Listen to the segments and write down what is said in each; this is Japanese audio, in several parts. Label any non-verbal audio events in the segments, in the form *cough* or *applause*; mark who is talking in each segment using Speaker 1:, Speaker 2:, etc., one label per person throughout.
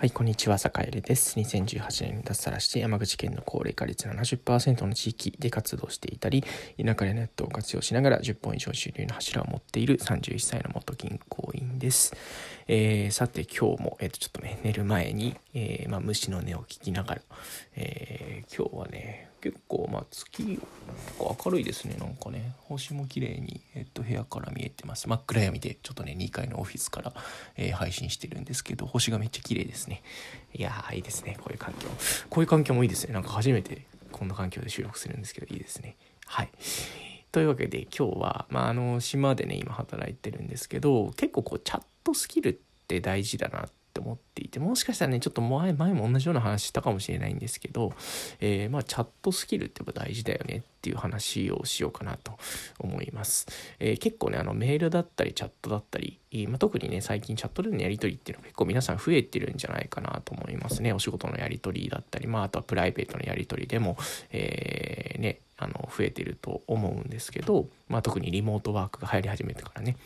Speaker 1: はい、こんにちは、坂入です。2018年に脱サラして山口県の高齢化率70%の地域で活動していたり、田舎でネットを活用しながら10本以上収入の柱を持っている31歳の元銀行員です。えー、さて今日も、えー、とちょっとね、寝る前に、えー、まあ、虫の音を聞きながら、え今日はね、結構まあ月明るいですね。なんかね星も綺麗にえっと部屋から見えてます。真っ暗闇でちょっとね2階のオフィスから、えー、配信してるんですけど星がめっちゃ綺麗ですね。いやーいいですね。こういう環境。こういう環境もいいですね。なんか初めてこんな環境で収録するんですけどいいですね。はい。というわけで今日は、まあ、あの島でね今働いてるんですけど結構こうチャットスキルって大事だなってって思っていてもしかしたらねちょっと前前も同じような話したかもしれないんですけど、えー、まあチャットスキルってやっぱ大事だよねっていう話をしようかなと思います、えー、結構ねあのメールだったりチャットだったり、まあ、特にね最近チャットでのやり取りっていうのは結構皆さん増えてるんじゃないかなと思いますね。お仕事のやり取りだったりまああとはプライベートのやり取りでも、えー、ねあの増えてると思うんですけど、まあ、特にリモートワークが流行り始めてからね。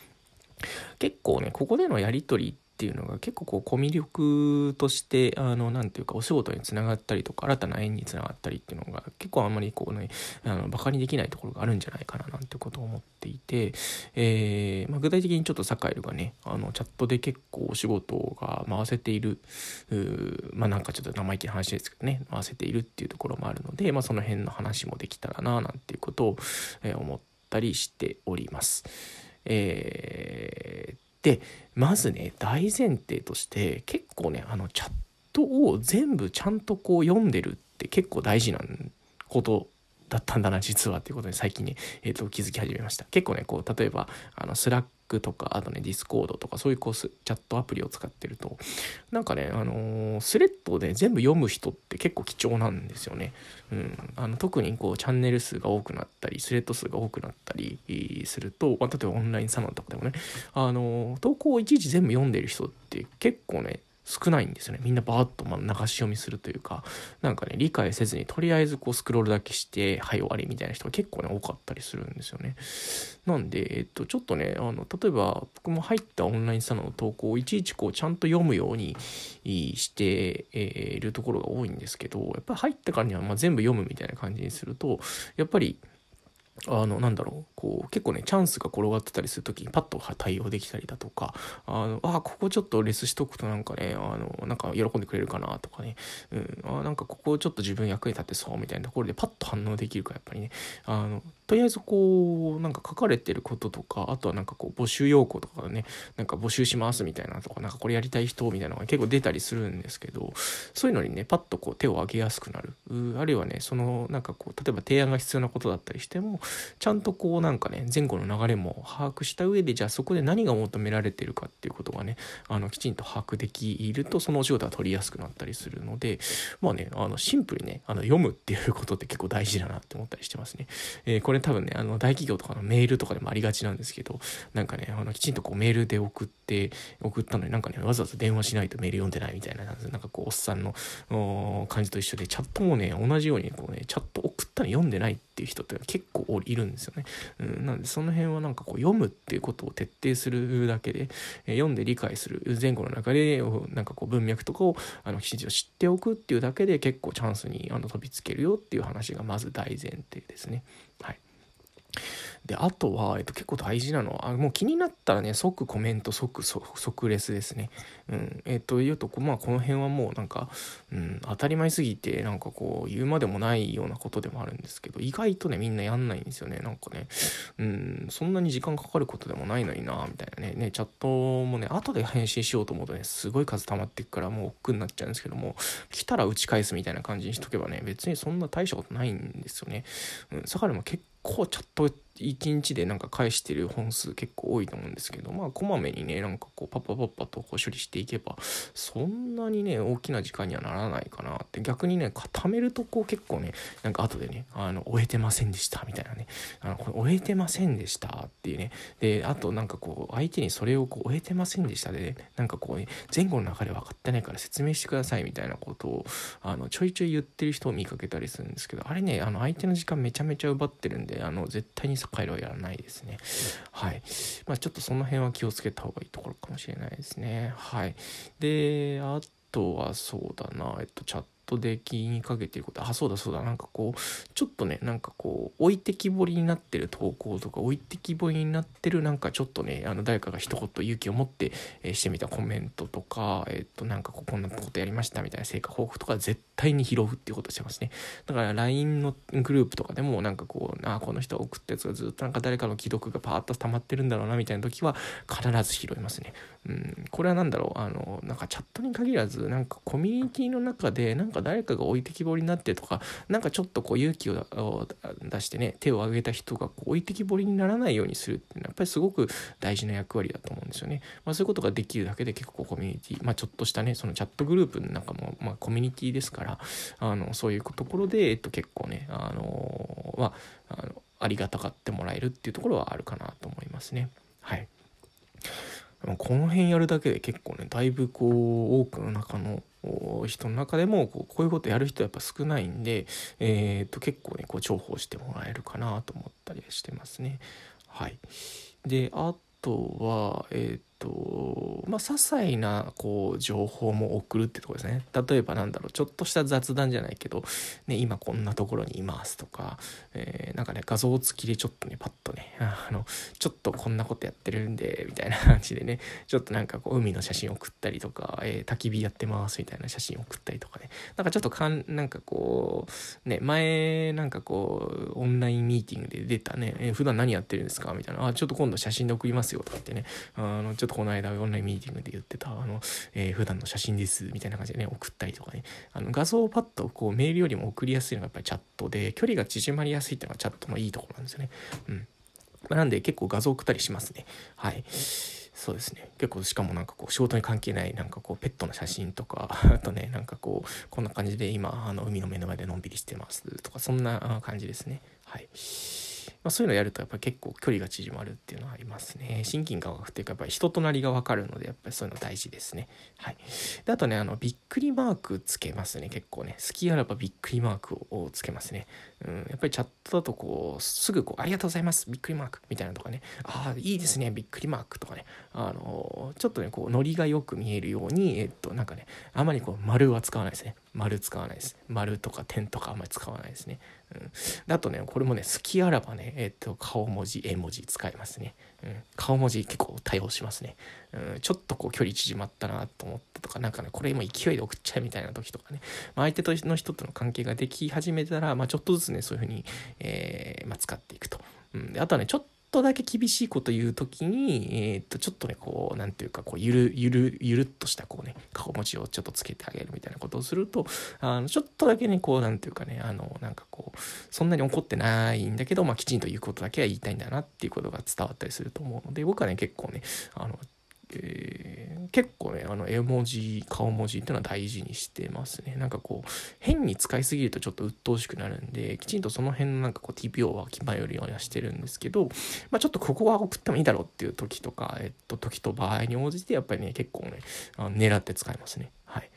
Speaker 1: 結構ねここでのやり取りっていうのが結構こうコミュ力としてあのなていうかお仕事につながったりとか新たな縁につながったりっていうのが結構あんまりこうねあのバカにできないところがあるんじゃないかななんてことを思っていて、えー、まあ、具体的にちょっとサカエルがねあのチャットで結構お仕事が回せているまあなんかちょっと生意気な話ですけどね回せているっていうところもあるので、まあ、その辺の話もできたらななんていうことを、え、思ったりしております。えーでまずね大前提として結構ねあのチャットを全部ちゃんとこう読んでるって結構大事なことだったんだな実はっていうことに最近ね、えー、と気づき始めました。結構ねこう例えばあの Slackとかあとね Discordとかそういうこうチャットアプリを使ってるとなんかねあのー、スレッドで全部読む人って結構貴重なんですよね、うん、あの特にこうチャンネル数が多くなったりスレッド数が多くなったりすると、まあ、例えばオンラインサロンとかでもね。あのー、投稿をいちいち全部読んでる人って結構ね少ないんですよね。みんなバーッとま流し読みするというか、なんかね、理解せずにとりあえずこうスクロールだけして、はい終わりみたいな人が結構ね、多かったりするんですよね。なんで、えっと、ちょっとね、あの、例えば僕も入ったオンラインサロンの投稿をいちいちこうちゃんと読むようにしているところが多いんですけど、やっぱり入ったからにはま全部読むみたいな感じにすると、やっぱり、あのなんだろう。こう結構ねチャンスが転がってたりする時にパッと対応できたりだとかあのあここちょっとレスしとくとなんかねあのなんか喜んでくれるかなとかね、うん、あなんかここちょっと自分役に立ってそうみたいなところでパッと反応できるかやっぱりね。あのとりあえずこうなんか書かれてることとかあとはなんかこう募集要項とかねなんか募集しますみたいなとかなんかこれやりたい人みたいなのが結構出たりするんですけどそういうのにねパッとこう手を挙げやすくなるあるいはねそのなんかこう例えば提案が必要なことだったりしてもちゃんとこうなんかね前後の流れも把握した上でじゃあそこで何が求められてるかっていうことがねあのきちんと把握できるとそのお仕事が取りやすくなったりするのでまあねあのシンプルにねあの読むっていうことって結構大事だなって思ったりしてますね。えー、これ多分ねあの大企業とかのメールとかでもありがちなんですけどなんかねあのきちんとこうメールで送って送ったのになんかねわざわざ電話しないとメール読んでないみたいななんかこうおっさんの感じと一緒でチャットもね同じようにこうねチャット送ったの読んでないってっていう人って結構いるんですよね。うん、なんでその辺はなんかこう読むっていうことを徹底するだけで、え、読んで理解する前後の中でなんかこう文脈とかをあの記事を知っておくっていうだけで結構チャンスにあの飛びつけるよっていう話がまず大前提ですね。はいで、あとは、えっと、結構大事なのは、あもう気になったらね、即コメント、即、即レスですね。うん。えっと、言うと、まあ、この辺はもうなんか、うん、当たり前すぎて、なんかこう、言うまでもないようなことでもあるんですけど、意外とね、みんなやんないんですよね。なんかね、うん、そんなに時間かかることでもないのにな、みたいなね。ね、チャットもね、後で返信しようと思うとね、すごい数溜まっていくから、もう億劫になっちゃうんですけども、来たら打ち返すみたいな感じにしとけばね、別にそんな大したことないんですよね。うん、坂でも結構ちょっと1日でなんか返してる本数結構多いと思うんですけどまあこまめにねなんかこうパッパパッパとこう処理していけばそんなにね大きな時間にはならないかなって。逆にね固めるとこう結構ねなんか後でねあの終えてませんでしたみたいなね。あのこれ終えてませんでしたっていうね。であとなんかこう相手にそれをこう終えてませんでしたで、ね、なんかこうね前後の流れ分かってないから説明してくださいみたいなことをあのちょいちょい言ってる人を見かけたりするんですけどあれねあの相手の時間めちゃめちゃ奪ってるんであの絶対に回路はやらないですね。はい。まあ、ちょっとその辺は気をつけた方がいいところかもしれないですね。はい。で、あとはそうだなえっとチャットで気にかけてることあそうだそうだなんかこうちょっとねなんかこう置いてきぼりになってる投稿とか置いてきぼりになってるなんかちょっとねあの誰かが一言勇気を持って、えー、してみたコメントとかえっ、となんかここんなことやりましたみたいな成果報告とか絶対に拾うっていうことしてますね。だから LINE のグループとかでもなんかこうあこの人送ったやつがずっとなんか誰かの既読がパーッと溜まってるんだろうなみたいな時は必ず拾いますね。うん。これは何だろうあのなんかチャットに限らずなんかコミュニティの中でなんか誰かが置いてきぼりになってとかなんかちょっとこう勇気を出してね手を挙げた人がこう置いてきぼりにならないようにするっていうのはやっぱりすごく大事な役割だと思うんですよね。まあ、そういうことができるだけで結構コミュニティまあちょっとしたねそのチャットグループの中もまあコミュニティですからあのそういうところで、えっと、結構ねあのまああのありがたがってもらえるっていうところはあるかなと思いますね。はい。この辺やるだけで結構ねだいぶこう多くの中の人の中でもこうこういうことやる人はやっぱ少ないんで、えー、と結構ねこう重宝してもらえるかなと思ったりしてますね。はい、であとはえっ、ー、とまあ些細なこう情報も送るってとこですね例えばなんだろうちょっとした雑談じゃないけど、ね、今こんなところにいますとか、えー、なんかね画像付きでちょっとねパッとねあのちょっとこんなことやってるんでみたいな感じでね。ちょっとなんかこう海の写真送ったりとか、えー、焚き火やってますみたいな写真送ったりとかね。なんかちょっとかんなんかこうね前なんかこうオンラインミーティングで出たね、えー、普段何やってるんですか？みたいな。あちょっと今度写真で送りますよとかってね。あのちょっととこの間オンラインミーティングで言ってた、あの、えー、普段の写真です、みたいな感じでね、送ったりとかね、あの画像をパッとこうメールよりも送りやすいのがやっぱりチャットで、距離が縮まりやすいっていうのがチャットのいいところなんですよね。うん。なんで結構画像送ったりしますね。はい。そうですね結構しかもなんかこう仕事に関係ないなんかこうペットの写真とか *laughs* あとねなんかこうこんな感じで今あの海の目の前でのんびりしてますとかそんな感じですねはい。まあ、そういうのやるとやっぱり結構距離が縮まるっていうのはありますね。親近感がっていうかやっぱり人となりがわかるのでやっぱりそういうの大事ですね。はい。であとねあのびっくりマークつけますね結構ね好きあらばびっくりマークをつけますね。うん、やっぱりチャットだとこうすぐこうありがとうございますびっくりマークみたいなとかねああいいですねびっくりマークとかねあのちょっとねこうノリがよく見えるようにえっとなんかねあまりこう丸は使わないですね。丸使わないです。丸とか点とかあんまり使わないですね。うん、あとねこれもね好きあらばねえっと顔文字絵文字使いますね、うん、顔文字結構多用しますね、うん、ちょっとこう距離縮まったなと思ったとかなんかねこれ今勢いで送っちゃうみたいな時とかね、まあ、相手との人との関係ができ始めたら、まあ、ちょっとずつねそういうふうに、えーまあ、使っていくと、うん、であとはねちょっとだけ厳しいこと言う時に、えー、っとちょっとねこう何ていうかこうゆるゆるゆるっとしたこうね顔文字をちょっとつけてあげるみたいなことをするとあのちょっとだけねこうなんていうかねあのなんかこうそんなに怒ってないんだけど、まあ、きちんと言うことだけは言いたいんだなっていうことが伝わったりすると思うので僕はね結構ねあのえ、結構ねあの絵文字顔文字っていうのは大事にしてますね。なんかこう変に使いすぎるとちょっと鬱陶しくなるんできちんとその辺のなんかこう TPO は気前よりはしてるんですけど、まあ、ちょっとここは送ってもいいだろうっていう時とか、えっと、時と場合に応じてやっぱりね結構ねあの狙って使いますね。はい。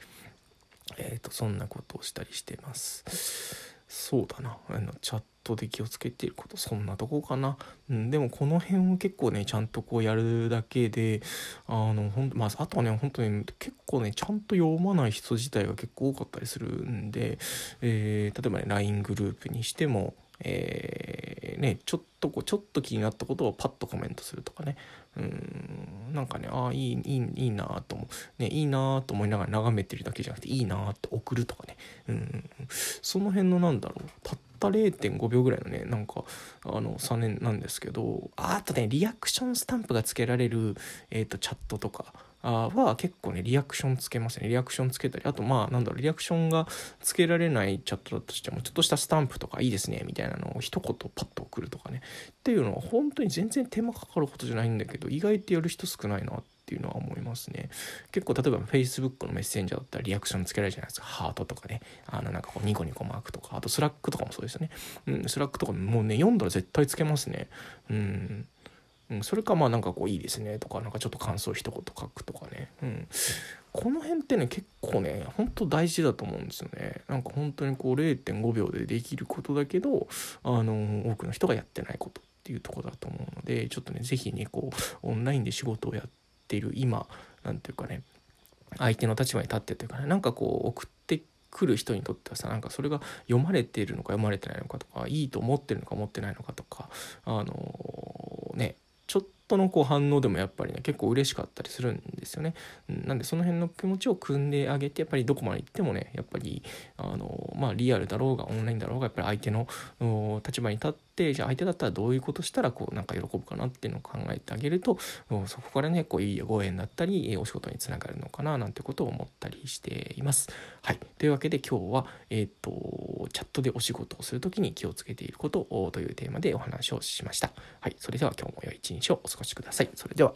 Speaker 1: えっ、ー、とそんなことをしたりしてます。そうだな。あのチャットで気をつけていることそんなとこかな、うん、でもこの辺を結構ねちゃんとこうやるだけであのほんまあ、あとはね本当に結構ねちゃんと読まない人自体が結構多かったりするんで、えー、例えばね LINE グループにしてもえー、ね、ちょっとこうちょっと気になったことをパッとコメントするとかね。うん。なんかねああいいいいいいなと思う、ね、いいなと思いながら眺めてるだけじゃなくていいなって送るとかね。うん。その辺のなんだろうた0.5秒ぐらいのねなんかあの差年なんですけどあとねリアクションスタンプがつけられる、えーと、チャットとかは結構ねリアクションつけますね。リアクションつけたりあとまあなんだろうリアクションがつけられないチャットだとしてもちょっとしたスタンプとかいいですねみたいなのを一言パッと送るとかね。っていうのは本当に全然手間かかることじゃないんだけど意外とやる人少ないなってっていうのは思いますね。結構例えば Facebook のメッセンジャーだったらリアクションつけられるじゃないですか。ハートとかね。あのなんかこうニコニコマークとか。あと Slackとかもそうですよね。うん、 Slackとかもうね、読んだら絶対つけますね。うん。うん、それかまあなんかこういいですねとか、なんかちょっと感想一言書くとかね。うん。この辺ってね、結構ね、ほんと大事だと思うんですよね。なんか本当にこう0.5秒でできることだけど、あの、多くの人がやってないことっていうとこだと思うので、ちょっとね、是非ね、こう、オンラインで仕事をやってている今何ていうかね相手の立場に立ってというかねなんかこう送ってくる人にとってはさなんかそれが読まれているのか読まれてないのかとかいいと思ってるのか思ってないのかとかあのねちょっとのこう反応でもやっぱりね結構嬉しかったりするんですよね。なんでその辺の気持ちを汲んであげてやっぱりどこまで行ってもねやっぱりあのまあリアルだろうがオンラインだろうがやっぱり相手の立場に立ってじゃあ相手だったらどういうことしたらこうなんか喜ぶかなっていうのを考えてあげるとそこからねこういいご縁だったりお仕事につながるのかななんてことを思ったりしています。はい、というわけで今日は、えーと、チャットでお仕事をする時に気をつけていることというテーマでお話をしました。はい、それでは今日も良い一日をお過ごしください。それでは。